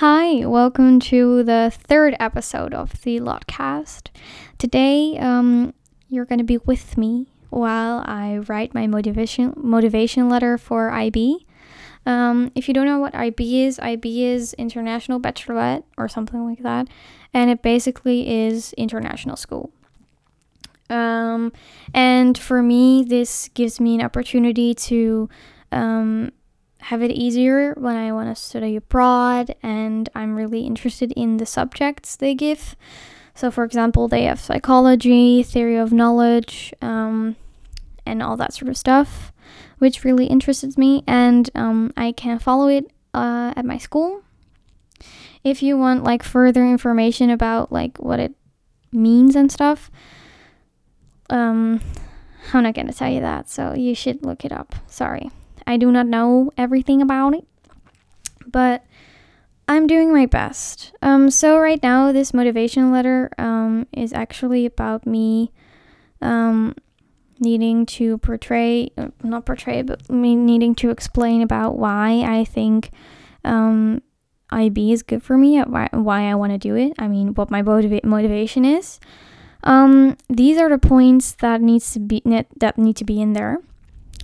Hi, welcome to the third episode of the Lotcast. Today, um, you're going to be with me while I write my motivation motivation letter for IB. Um, if you don't know what IB is, IB is International Bachelorette or something like that, and it basically is international school. Um, and for me, this gives me an opportunity to um, have it easier when I want to study abroad and I'm really interested in the subjects they give. So, for example, they have psychology, theory of knowledge, um, and all that sort of stuff, which really interests me, and um, I can follow it uh, at my school. If you want like further information about like what it means and stuff, um, I'm not gonna tell you that, so you should look it up. Sorry. I do not know everything about it, but I'm doing my best. Um, so right now, this motivation letter um, is actually about me um, needing to portray, uh, not portray, but me needing to explain about why I think um, IB is good for me, why, why I want to do it. I mean, what my motiva- motivation is. Um, these are the points that needs to be that need to be in there.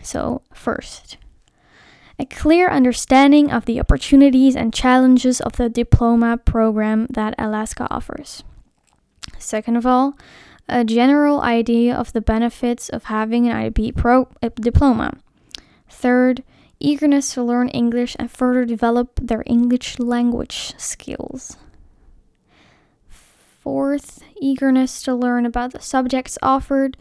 So first, a clear understanding of the opportunities and challenges of the diploma program that Alaska offers. Second of all, a general idea of the benefits of having an IB pro- uh, diploma. Third, eagerness to learn English and further develop their English language skills. Fourth, eagerness to learn about the subjects offered.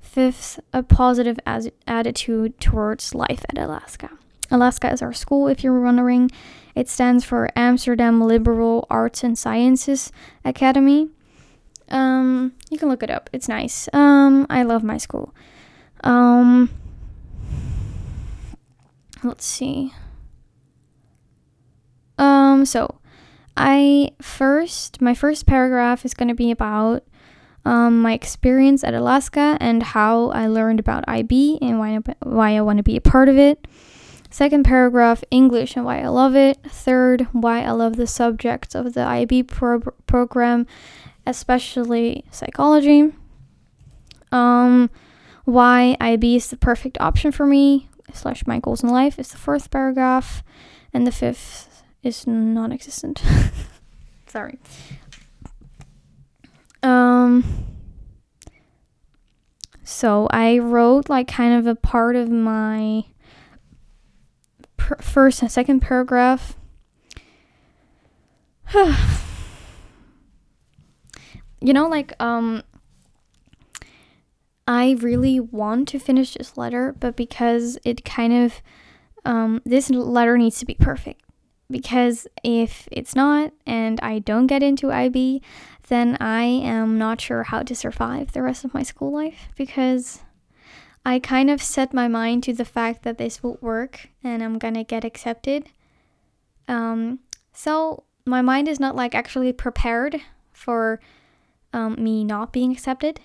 Fifth, a positive as- attitude towards life at Alaska. Alaska is our school, if you're wondering. It stands for Amsterdam Liberal Arts and Sciences Academy. Um, you can look it up. It's nice. Um, I love my school. Um, let's see. Um, so I first, my first paragraph is going to be about um, my experience at Alaska and how I learned about IB and why, why I want to be a part of it. Second paragraph, English and why I love it. Third, why I love the subjects of the IB pro- program, especially psychology. Um, why IB is the perfect option for me, slash my goals in life is the fourth paragraph. And the fifth is non existent. Sorry. Um, so I wrote like kind of a part of my first and second paragraph. you know, like, um, I really want to finish this letter, but because it kind of, um, this letter needs to be perfect. Because if it's not and I don't get into IB, then I am not sure how to survive the rest of my school life because I kind of set my mind to the fact that this will work and I'm gonna get accepted. Um, so my mind is not like actually prepared for um, me not being accepted.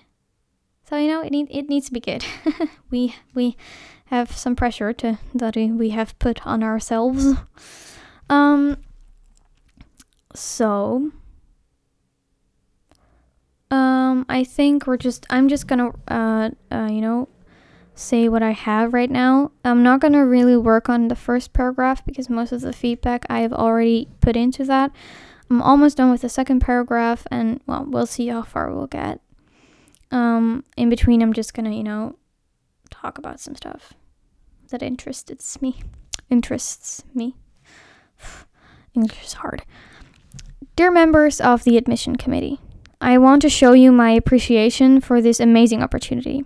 So you know it need, it needs to be good. we we have some pressure to that we have put on ourselves. Um. So. Um, I think we're just. I'm just gonna. Uh. Uh. You know say what I have right now. I'm not going to really work on the first paragraph because most of the feedback I have already put into that. I'm almost done with the second paragraph, and well, we'll see how far we'll get. Um, in between, I'm just gonna, you know, talk about some stuff that interests me. Interests me. English is hard. Dear members of the admission committee, I want to show you my appreciation for this amazing opportunity.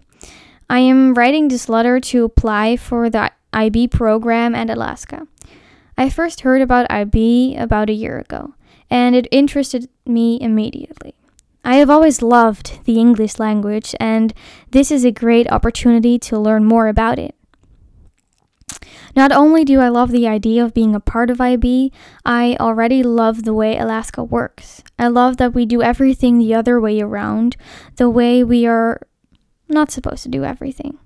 I am writing this letter to apply for the IB program at Alaska. I first heard about IB about a year ago, and it interested me immediately. I have always loved the English language, and this is a great opportunity to learn more about it. Not only do I love the idea of being a part of IB, I already love the way Alaska works. I love that we do everything the other way around, the way we are not supposed to do everything.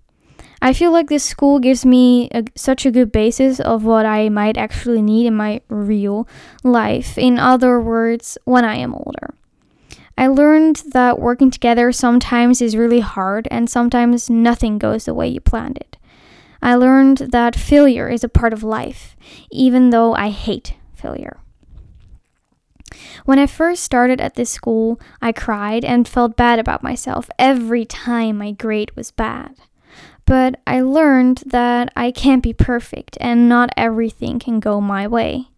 I feel like this school gives me a, such a good basis of what I might actually need in my real life. In other words, when I am older. I learned that working together sometimes is really hard and sometimes nothing goes the way you planned it. I learned that failure is a part of life, even though I hate failure. When I first started at this school, I cried and felt bad about myself every time my grade was bad. But I learned that I can't be perfect and not everything can go my way.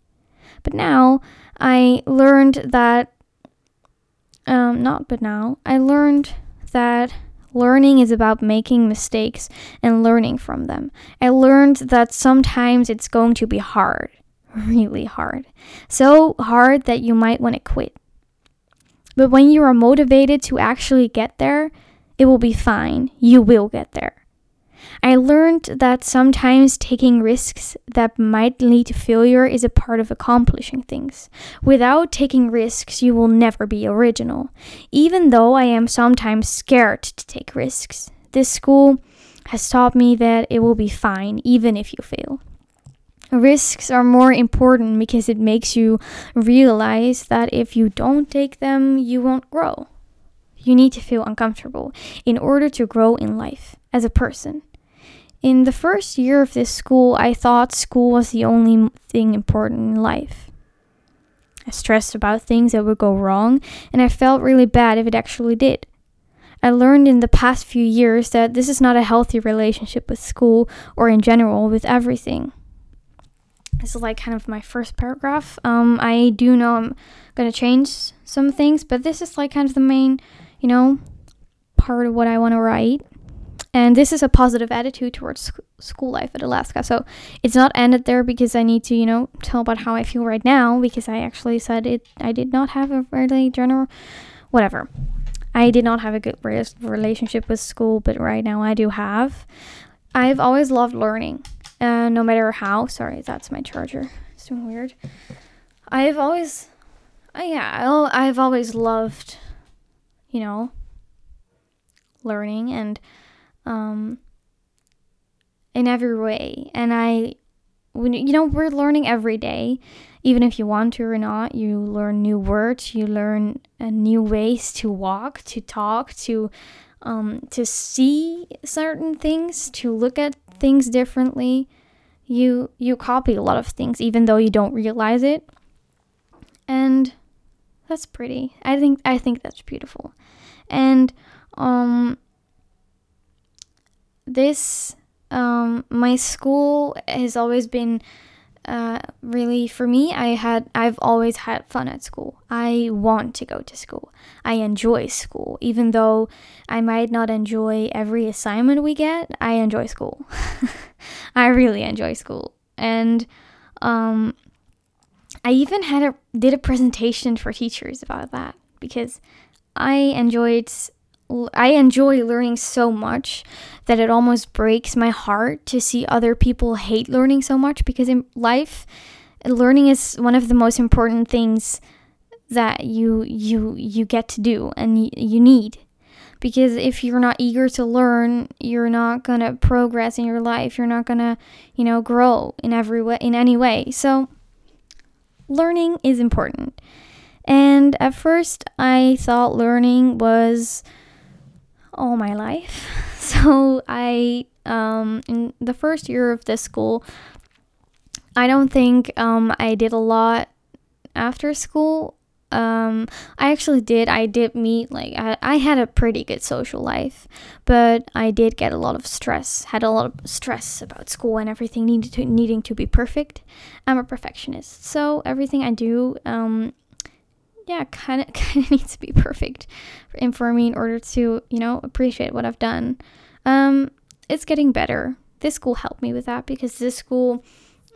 But now I learned that, um, not but now, I learned that learning is about making mistakes and learning from them. I learned that sometimes it's going to be hard, really hard. So hard that you might want to quit. But when you are motivated to actually get there, it will be fine. You will get there. I learned that sometimes taking risks that might lead to failure is a part of accomplishing things. Without taking risks, you will never be original. Even though I am sometimes scared to take risks, this school has taught me that it will be fine even if you fail. Risks are more important because it makes you realize that if you don't take them, you won't grow. You need to feel uncomfortable in order to grow in life as a person. In the first year of this school, I thought school was the only thing important in life. I stressed about things that would go wrong, and I felt really bad if it actually did. I learned in the past few years that this is not a healthy relationship with school or in general with everything. This is like kind of my first paragraph. Um, I do know I'm gonna change some things, but this is like kind of the main, you know, part of what I want to write and this is a positive attitude towards sc- school life at Alaska. So it's not ended there because I need to, you know, tell about how I feel right now because I actually said it. I did not have a really general, whatever. I did not have a good re- relationship with school, but right now I do have. I've always loved learning, uh, no matter how. Sorry, that's my charger. It's doing weird. I've always, uh, yeah, I've always loved, you know, learning and um, in every way. And I, when you know, we're learning every day, even if you want to or not. You learn new words, you learn uh, new ways to walk, to talk, to um, to see certain things, to look at things differently. You you copy a lot of things, even though you don't realize it, and that's pretty. I think I think that's beautiful, and um this um, my school has always been uh, really for me i had i've always had fun at school. I want to go to school. I enjoy school. Even though i might not enjoy every assignment we get i enjoy school. I really enjoy school. And um, i even had a did a presentation for teachers about that because i enjoyed I enjoy learning so much that it almost breaks my heart to see other people hate learning so much because in life learning is one of the most important things that you you you get to do and you need. Because if you're not eager to learn you're not going to progress in your life. You're not going to you know grow in every way in any way. So learning is important. And at first i thought learning was all my life. So I, um, in the first year of this school, I don't think um, I did a lot after school. Um, I actually did. I did meet like I, I had a pretty good social life, but I did get a lot of stress. Had a lot of stress about school and everything needed to needing to be perfect. I'm a perfectionist, so everything I do um, yeah, kind of kind of needs to be perfect for, for me in order to, you know, appreciate what I've done. Um, it's getting better. This school helped me with that because this school,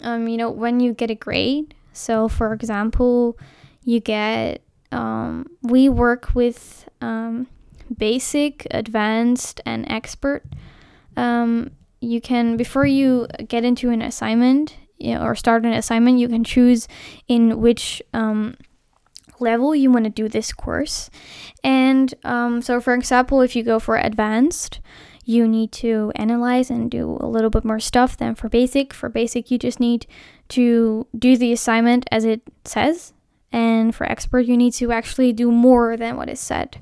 um, you know, when you get a grade, so for example, you get, um, we work with um, basic, advanced, and expert. Um, you can, before you get into an assignment you know, or start an assignment, you can choose in which um, level you want to do this course. And um, so, for example, if you go for advanced, you need to analyze and do a little bit more stuff than for basic. For basic, you just need to do the assignment as it says, and for expert, you need to actually do more than what is said.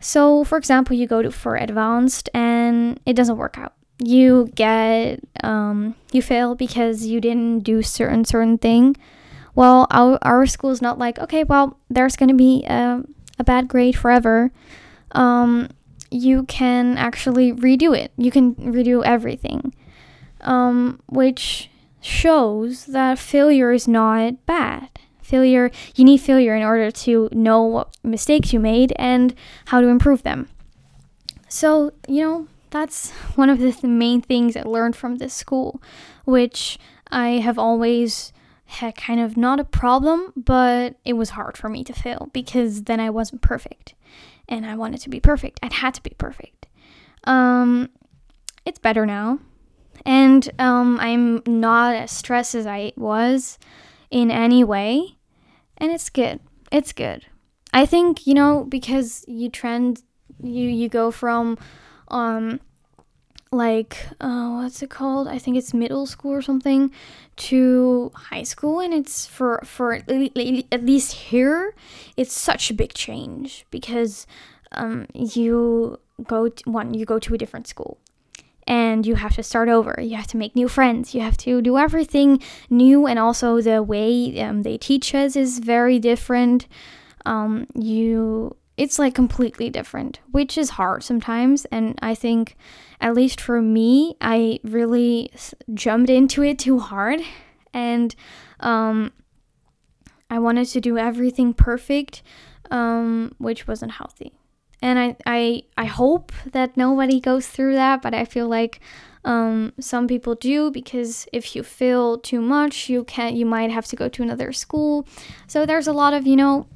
So, for example, you go to for advanced and it doesn't work out. You get um, you fail because you didn't do certain certain thing. Well, our our school is not like okay, well, there's gonna be a, a bad grade forever. Um, you can actually redo it. You can redo everything, um, which shows that failure is not bad. Failure, you need failure in order to know what mistakes you made and how to improve them. So, you know, that's one of the main things I learned from this school, which I have always had kind of not a problem, but it was hard for me to fail because then I wasn't perfect and I wanted to be perfect. I had to be perfect. Um, it's better now, and um, I'm not as stressed as I was in any way, and it's good. It's good. I think you know because you trend, you you go from, um, like uh, what's it called? I think it's middle school or something to high school, and it's for for at least here, it's such a big change because um, you go to, one you go to a different school and you have to start over. You have to make new friends. You have to do everything new, and also the way um, they teach us is very different. Um, you it's like completely different, which is hard sometimes. And I think, at least for me, I really jumped into it too hard. And um, I wanted to do everything perfect, um, which wasn't healthy. And I, I, I hope that nobody goes through that, but I feel like um, some people do because if you fail too much, you can you might have to go to another school. So there's a lot of you know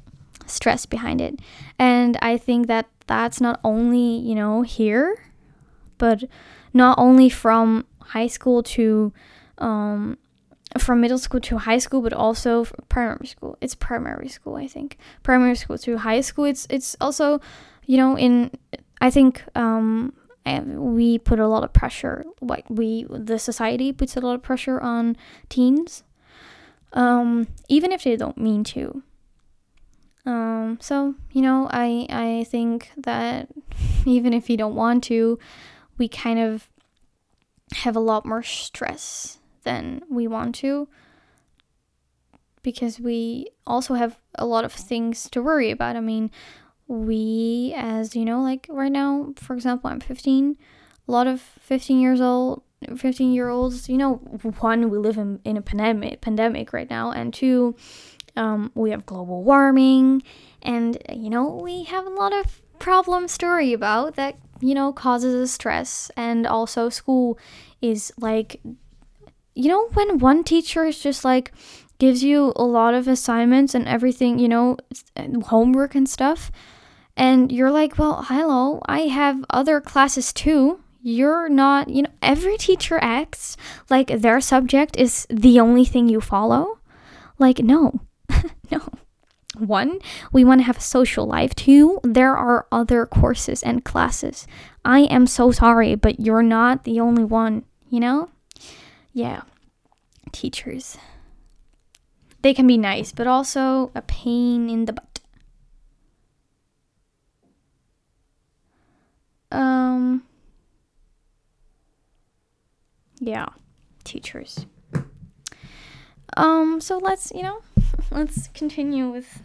stress behind it. And I think that that's not only, you know, here, but not only from high school to um, from middle school to high school, but also primary school. It's primary school, I think. Primary school to high school. It's it's also, you know, in I think um, we put a lot of pressure. Like we, the society puts a lot of pressure on teens, um, even if they don't mean to. Um, so you know, I I think that even if you don't want to, we kind of have a lot more stress than we want to because we also have a lot of things to worry about. I mean, we as you know, like right now, for example, I'm 15. A lot of 15 years old 15 year olds, you know, one, we live in, in a pandemic pandemic right now, and two, um, we have global warming, and you know, we have a lot of problems to worry about that you know causes us stress. And also, school is like, you know, when one teacher is just like gives you a lot of assignments and everything, you know, homework and stuff. And you're like, well, hello, I have other classes too you're not, you know, every teacher acts like their subject is the only thing you follow. Like, no, no. One, we want to have a social life. Two, there are other courses and classes. I am so sorry, but you're not the only one, you know? Yeah. Teachers. They can be nice, but also a pain in the butt. Um yeah, teachers. Um so let's, you know, let's continue with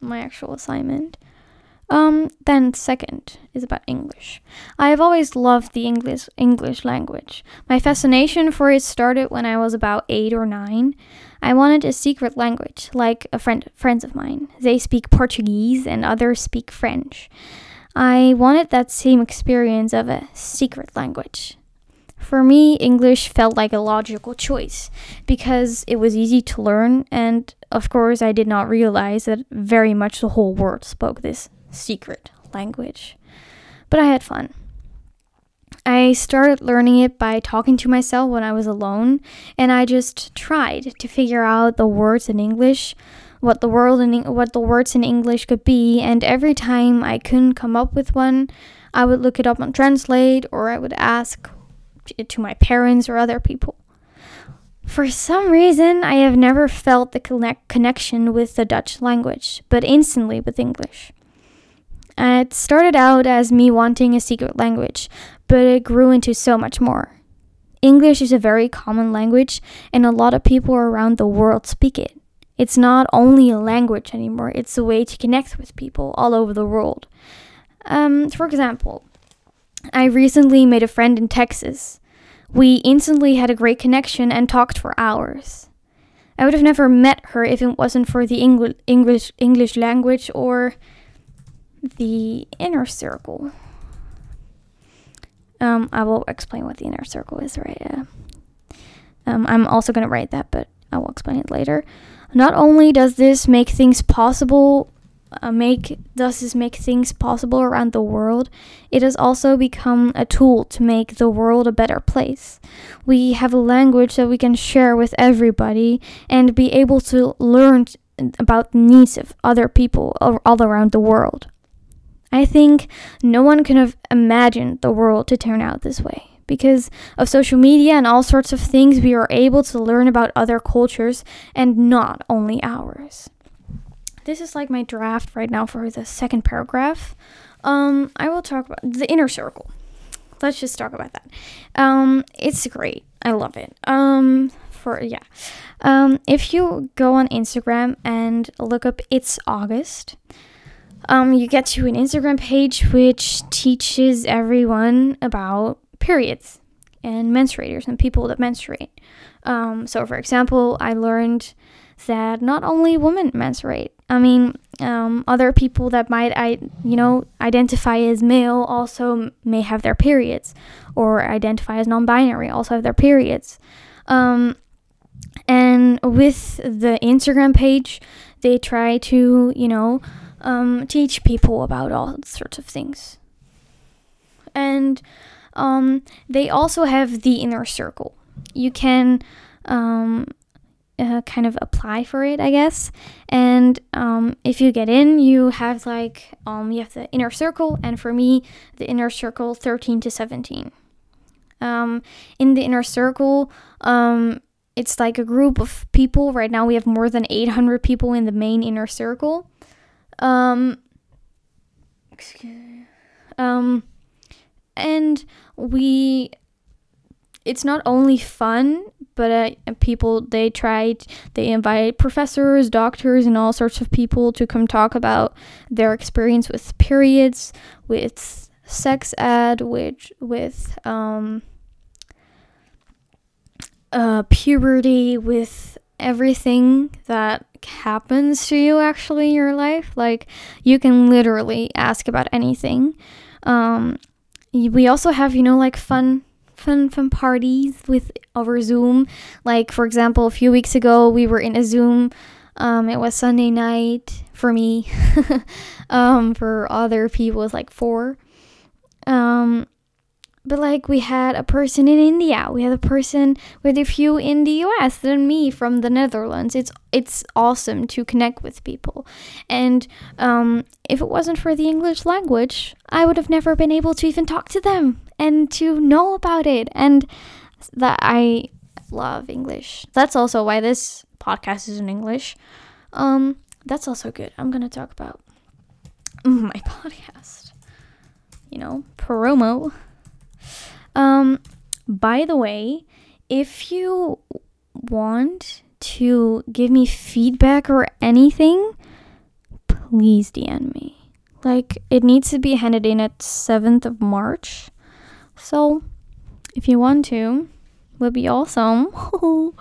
my actual assignment. Um, then second is about English. I have always loved the English English language. My fascination for it started when I was about eight or nine. I wanted a secret language, like a friend friends of mine. They speak Portuguese and others speak French. I wanted that same experience of a secret language. For me, English felt like a logical choice because it was easy to learn, and of course, I did not realize that very much the whole world spoke this secret language. But I had fun. I started learning it by talking to myself when I was alone, and I just tried to figure out the words in English what the world in what the words in English could be, and every time I couldn't come up with one, I would look it up on Translate or I would ask to my parents or other people. For some reason, I have never felt the connect- connection with the Dutch language, but instantly with English. It started out as me wanting a secret language, but it grew into so much more. English is a very common language, and a lot of people around the world speak it. It's not only a language anymore, it's a way to connect with people all over the world. Um, for example, I recently made a friend in Texas. We instantly had a great connection and talked for hours. I would have never met her if it wasn't for the Engl- English English language or the inner circle. Um, I will explain what the inner circle is, right? Uh, um, I'm also going to write that, but I will explain it later. Not only does this make things possible, uh, make does this make things possible around the world, it has also become a tool to make the world a better place. We have a language that we can share with everybody and be able to learn about the needs of other people all around the world. I think no one could have imagined the world to turn out this way. Because of social media and all sorts of things, we are able to learn about other cultures and not only ours. This is like my draft right now for the second paragraph. Um, I will talk about the inner circle. Let's just talk about that. Um, it's great. I love it. Um, for yeah. Um, if you go on Instagram and look up it's August, um, you get to an Instagram page which teaches everyone about periods and menstruators and people that menstruate. Um, so, for example, I learned that not only women menstruate. I mean, um, other people that might, I you know, identify as male also may have their periods, or identify as non-binary also have their periods. Um, and with the Instagram page, they try to, you know, um, teach people about all sorts of things. And um, they also have the inner circle. You can um, uh, kind of apply for it, I guess. And um, if you get in, you have like um, you have the inner circle, and for me, the inner circle 13 to 17. Um, in the inner circle, um, it's like a group of people. Right now, we have more than 800 people in the main inner circle. Um, excuse, um, and we, it's not only fun, but uh, people they tried they invite professors doctors and all sorts of people to come talk about their experience with periods with sex ed which with um uh puberty with everything that happens to you actually in your life. Like you can literally ask about anything. Um, we also have you know like fun fun fun parties with over Zoom. Like for example, a few weeks ago we were in a Zoom. Um, it was Sunday night for me. um, for other people, it's like four. Um, but like we had a person in India, we had a person with a few in the US, then me from the Netherlands. It's it's awesome to connect with people, and um, if it wasn't for the English language, I would have never been able to even talk to them and to know about it. And that I love English. That's also why this podcast is in English. Um, that's also good. I'm gonna talk about my podcast. You know, promo. Um, by the way, if you want to give me feedback or anything, please DM me. Like, it needs to be handed in at 7th of March. So, if you want to, would be awesome.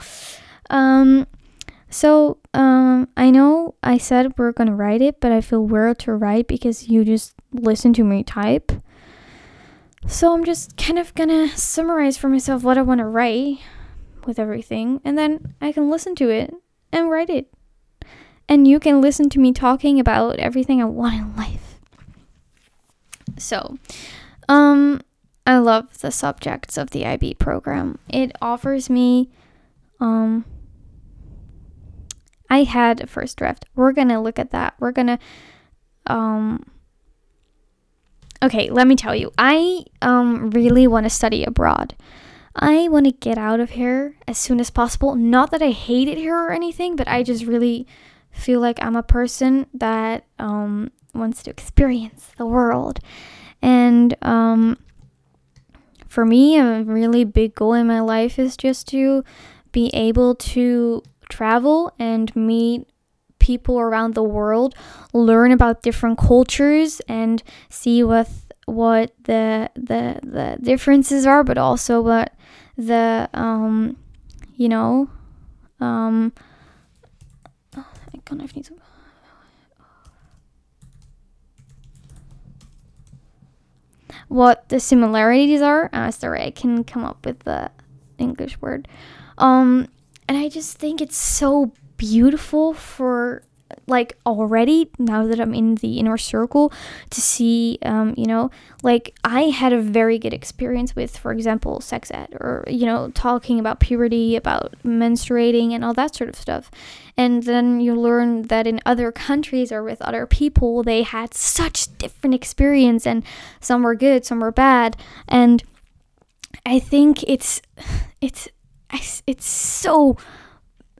um, so, um, I know I said we're gonna write it, but I feel weird to write because you just listen to me type. So I'm just kind of gonna summarize for myself what I want to write with everything, and then I can listen to it and write it. And you can listen to me talking about everything I want in life. So, um, I love the subjects of the IB program. It offers me, um, I had a first draft. We're gonna look at that. We're gonna um okay, let me tell you. I um really want to study abroad. I want to get out of here as soon as possible. Not that I hate it here or anything, but I just really feel like I'm a person that um wants to experience the world. And um for me, a really big goal in my life is just to be able to travel and meet people around the world, learn about different cultures and see what what the the the differences are, but also what the um you know um I kind of need to what the similarities are. Uh, sorry, I can come up with the English word. Um, and I just think it's so beautiful for like already now that I'm in the inner circle to see um, you know like I had a very good experience with for example sex ed or you know talking about puberty about menstruating and all that sort of stuff. And then you learn that in other countries or with other people they had such different experience and some were good some were bad. And I think it's it's it's so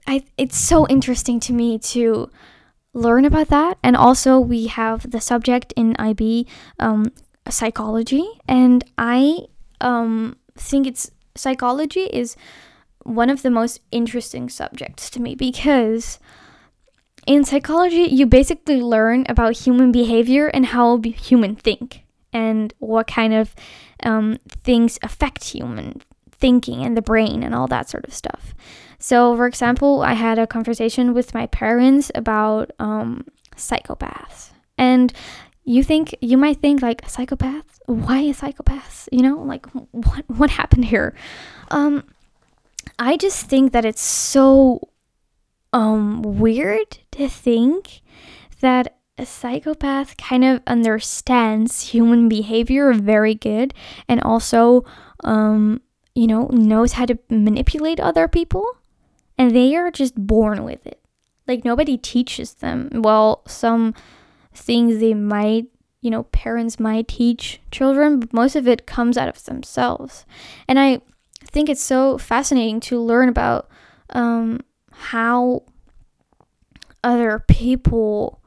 I it's so interesting to me to learn about that. And also, we have the subject in IB um, psychology, and I um, think it's psychology is one of the most interesting subjects to me because in psychology you basically learn about human behavior and how human think and what kind of um, things affect human thinking and the brain and all that sort of stuff. So, for example, I had a conversation with my parents about um, psychopaths. And you think, you might think, like, psychopaths? Why a psychopath? You know, like, what, what happened here? Um, I just think that it's so um, weird to think that a psychopath kind of understands human behavior very good and also um, you know knows how to manipulate other people and they are just born with it. Like nobody teaches them. Well, some things they might, you know, parents might teach children, but most of it comes out of themselves. And I think it's so fascinating to learn about um, how other people,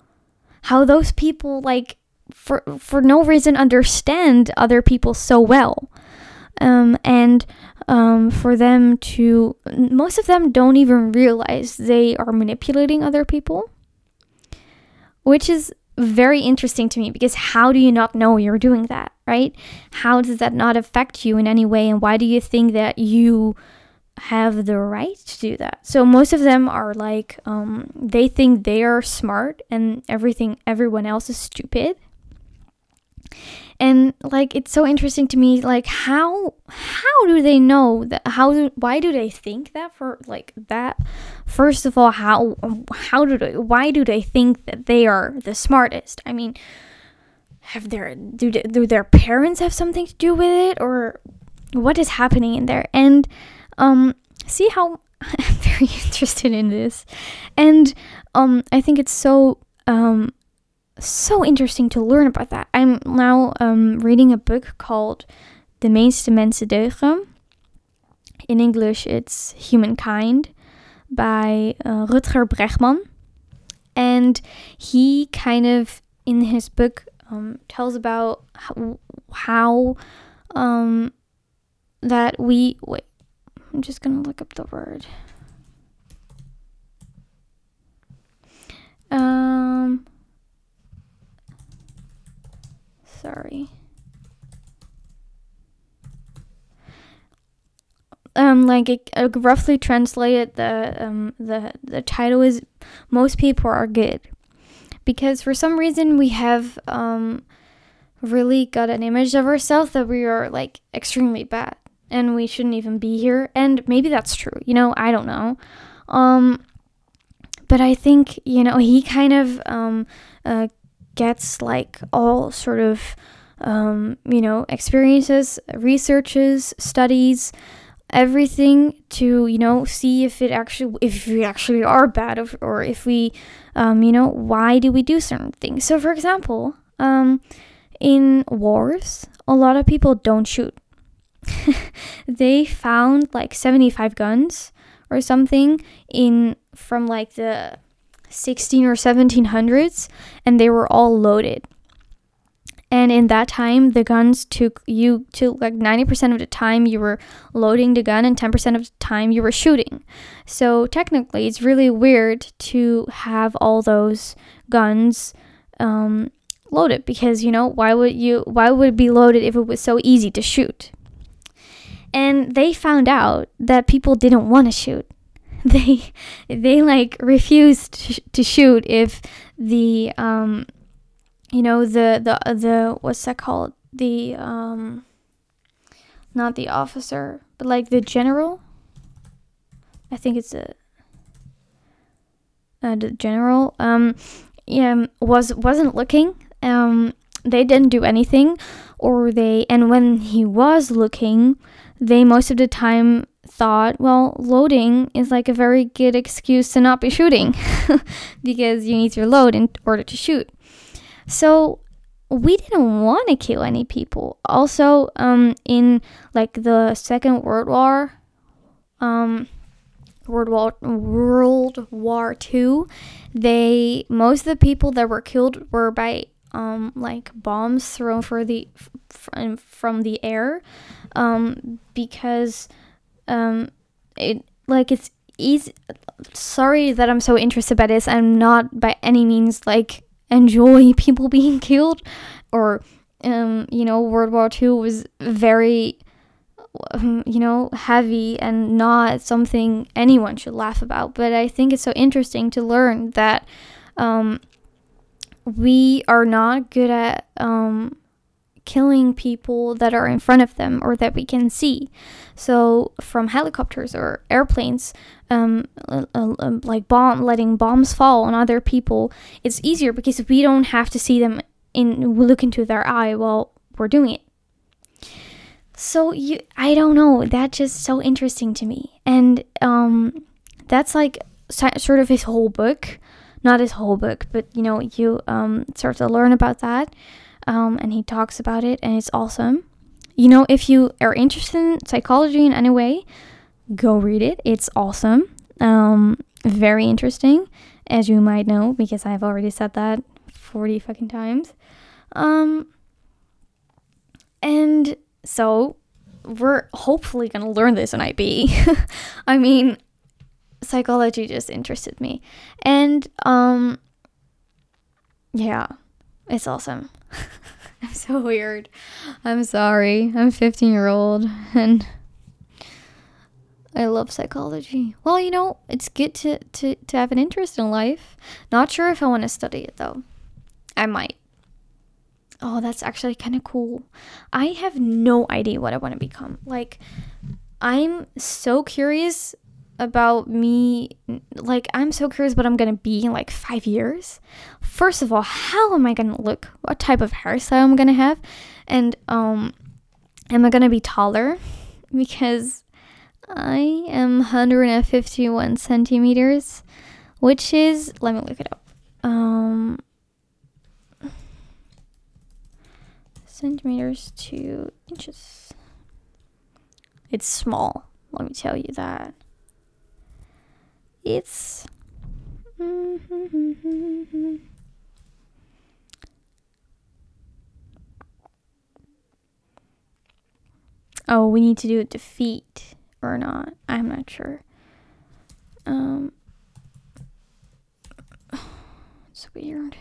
how those people like for for no reason understand other people so well, um, and um, for them to, most of them don't even realize they are manipulating other people, which is very interesting to me because how do you not know you're doing that, right? How does that not affect you in any way? And why do you think that you have the right to do that? So most of them are like, um, they think they are smart and everything, everyone else is stupid and like it's so interesting to me like how how do they know that how do, why do they think that for like that? First of all how how do they why do they think that they are the smartest? I mean have their do, do their parents have something to do with it? Or what is happening in there? And um see how i'm very interested in this. And um i think it's so um so interesting to learn about that. I'm now um, reading a book called De meeste mensen deugen. In English, it's Humankind by uh, Rutger Bregman. And he kind of, in his book, um, tells about how, how um, that we. Wait, I'm just going to look up the word. Um, Sorry. Um, like it, uh, roughly translated, the um the the title is most people are good, because for some reason we have um really got an image of ourselves that we are like extremely bad and we shouldn't even be here and maybe that's true you know i don't know um but i think you know he kind of um uh, gets like all sort of um, you know experiences researches studies everything to you know see if it actually if we actually are bad or, or if we um, you know why do we do certain things? So for example um, in wars a lot of people don't shoot. They found like 75 guns or something in from like the 16 or 1700s and they were all loaded. And in that time the guns took you to like 90% of the time you were loading the gun and 10% of the time you were shooting. So technically it's really weird to have all those guns um, loaded because you know why would you why would it be loaded if it was so easy to shoot? And they found out that people didn't want to shoot they they like refused to, shoot if the um you know the the the what's that called? The um not the officer but like the general? I think it's a uh, the general um yeah was wasn't looking. Um they didn't do anything or they and when he was looking they most of the time thought, well, loading is like a very good excuse to not be shooting because you need to load in order to shoot. So we didn't want to kill any people. Also, um, in like the Second World War, um, World War World War Two, they most of the people that were killed were by um like bombs thrown for the f- from the air, um because um it like it's easy sorry that i'm so interested by this. I'm not by any means like enjoy people being killed or um you know world war ii was very um, you know heavy and not something anyone should laugh about. But i think it's so interesting to learn that um we are not good at um killing people that are in front of them or that we can see. So from helicopters or airplanes, um, uh, uh, like bomb letting bombs fall on other people, it's easier because we don't have to see them in look into their eye while we're doing it. So you, I don't know. That's just so interesting to me, and um, that's like sort of his whole book, not his whole book, but you know, you um start to learn about that um, and he talks about it, and it's awesome. You know, if you are interested in psychology in any way, go read it. It's awesome. Um, very interesting, as you might know, because I've already said that 40 fucking times. Um, and so we're hopefully going to learn this in IB. I mean, psychology just interested me. And, um, yeah, it's awesome. I'm so weird. I'm sorry. I'm 15 year old and I love psychology. Well, you know, it's good to, to, to have an interest in life. Not sure if I want to study it though. I might. Oh, that's actually kind of cool. I have no idea what I want to become. Like, I'm so curious about me like i'm so curious what i'm gonna be in like five years. First of all how am i gonna look? What type of hairstyle i'm gonna have? And um am i gonna be taller? Because i am 151 centimeters which is let me look it up. Um centimeters to inches. It's small let me tell you that it's Oh, we need to do a defeat or not. I'm not sure. Um it's weird.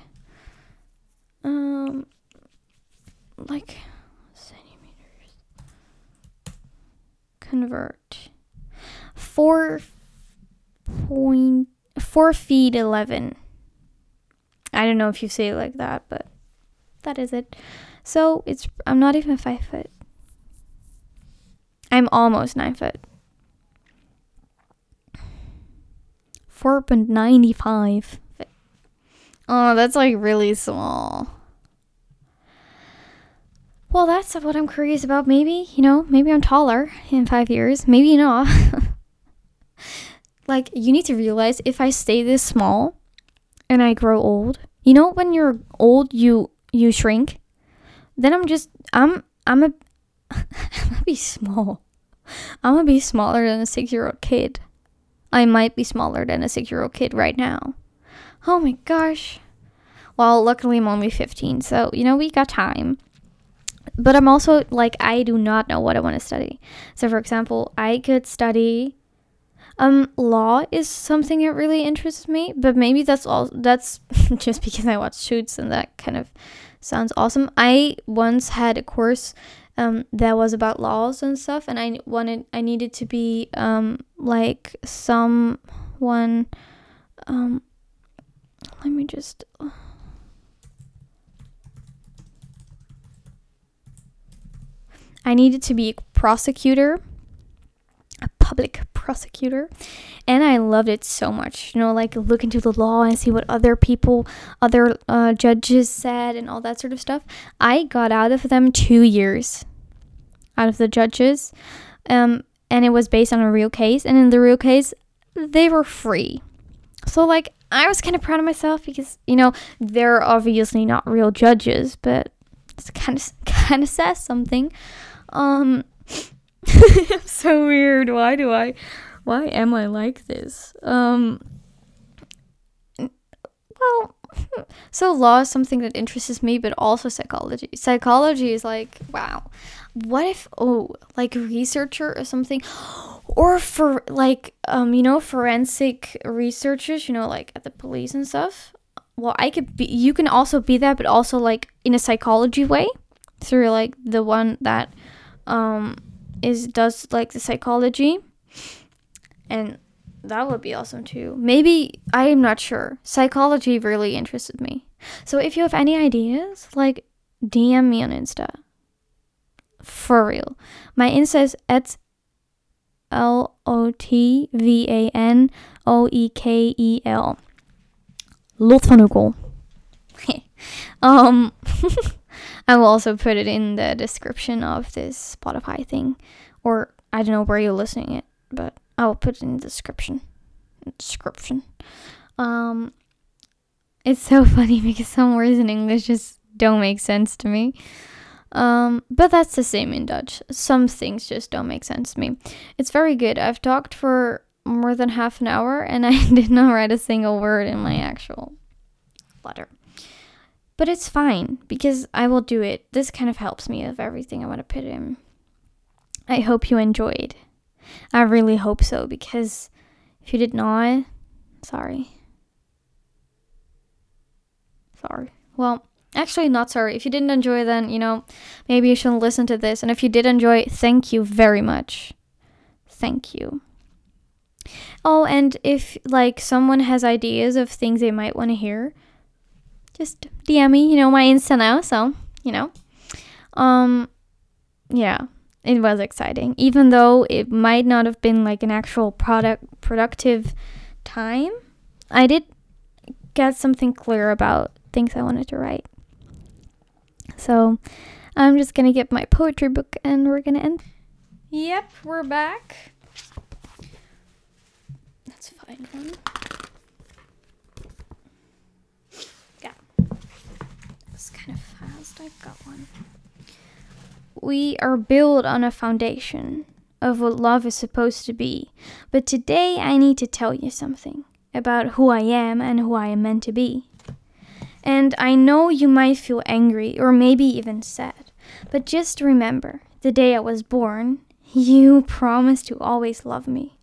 Um like centimeters. Convert. Four point four feet eleven. I don't know if you say it like that, but that is it. So it's I'm not even five foot. I'm almost nine foot. Four point ninety five. Oh, that's like really small. well, that's what I'm curious about. Maybe, you know, maybe I'm taller in five years. Maybe not. like, you need to realize if I stay this small and I grow old, you know, when you're old, you you shrink. Then I'm just I'm I'm a I'm gonna be small. I'm gonna be smaller than a six year old kid. I might be smaller than a six year old kid right now. Oh my gosh. Well, luckily I'm only 15, so you know, we got time. But I'm also like, I do not know what I want to study. So, for example, I could study. Um, law is something that really interests me, but maybe that's all. That's just because I watch Suits and that kind of sounds awesome. I once had a course um, that was about laws and stuff, and I wanted I needed to be um, like someone. Um, let me just. I needed to be a prosecutor, public prosecutor, and I loved it so much. You know, like look into the law and see what other people, other uh, judges said, and all that sort of stuff. I got out of them two years out of the judges. Um, and it was based on a real case. And in the real case, they were free. So, like, I was kind of proud of myself because, you know, they're obviously not real judges, but it's kind of kind of says something. Um, so weird. Why do I? Why am I like this? Um, well, so law is something that interests me, but also psychology. Psychology is like, wow, what if oh like researcher or something or for like um you know forensic researchers you know like at the police and stuff well i could be you can also be that but also like in a psychology way through like the one that um is does like the psychology. And that would be awesome too. Maybe i'm not sure. Psychology really interested me. So if you have any ideas like dm me on insta. For real. My Insta is at L O T V A N O E K E L. Lot van um, I will also put it in the description of this Spotify thing, or I don't know where you're listening it, but I will put it in the description. Description. Um, it's so funny because some words in English just don't make sense to me. Um, but that's the same in Dutch. Some things just don't make sense to me. It's very good. I've talked for more than half an hour and I did not write a single word in my actual letter. But it's fine because I will do it. This kind of helps me of everything I want to put in. I hope you enjoyed. I really hope so because if you did not, sorry. Sorry. Well, Actually, not sorry. If you didn't enjoy, then, you know, maybe you shouldn't listen to this. And if you did enjoy, thank you very much. Thank you. Oh, and if, like, someone has ideas of things they might want to hear, just DM me, you know, my Insta now. So, you know, um, yeah, it was exciting. Even though it might not have been like an actual product productive time, I did get something clear about things I wanted to write. So I'm just gonna get my poetry book and we're gonna end. Yep, we're back. Let's find one. Yeah. It's kind of fast. I've got one. We are built on a foundation of what love is supposed to be. But today I need to tell you something about who I am and who I am meant to be. And I know you might feel angry or maybe even sad, but just remember the day I was born, you promised to always love me.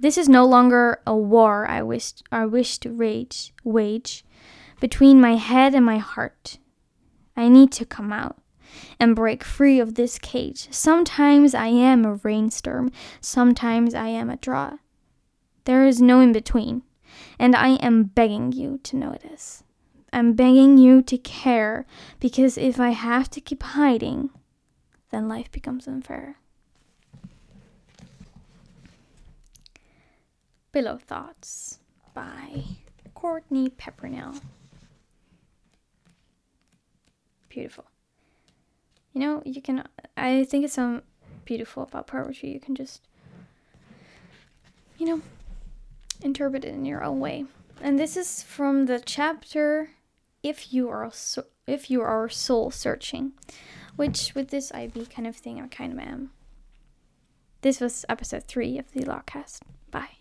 This is no longer a war I wish, I wish to rage, wage between my head and my heart. I need to come out and break free of this cage. Sometimes I am a rainstorm, sometimes I am a drought. There is no in between, and I am begging you to notice. I'm begging you to care because if I have to keep hiding, then life becomes unfair. Pillow Thoughts by Courtney Peppernell. Beautiful. you know, you can. I think it's so beautiful about poetry. You can just, you know, interpret it in your own way. And this is from the chapter "If You Are so, If You Are Soul Searching," which with this IB kind of thing, I kind of am. This was episode three of the Lawcast. Bye.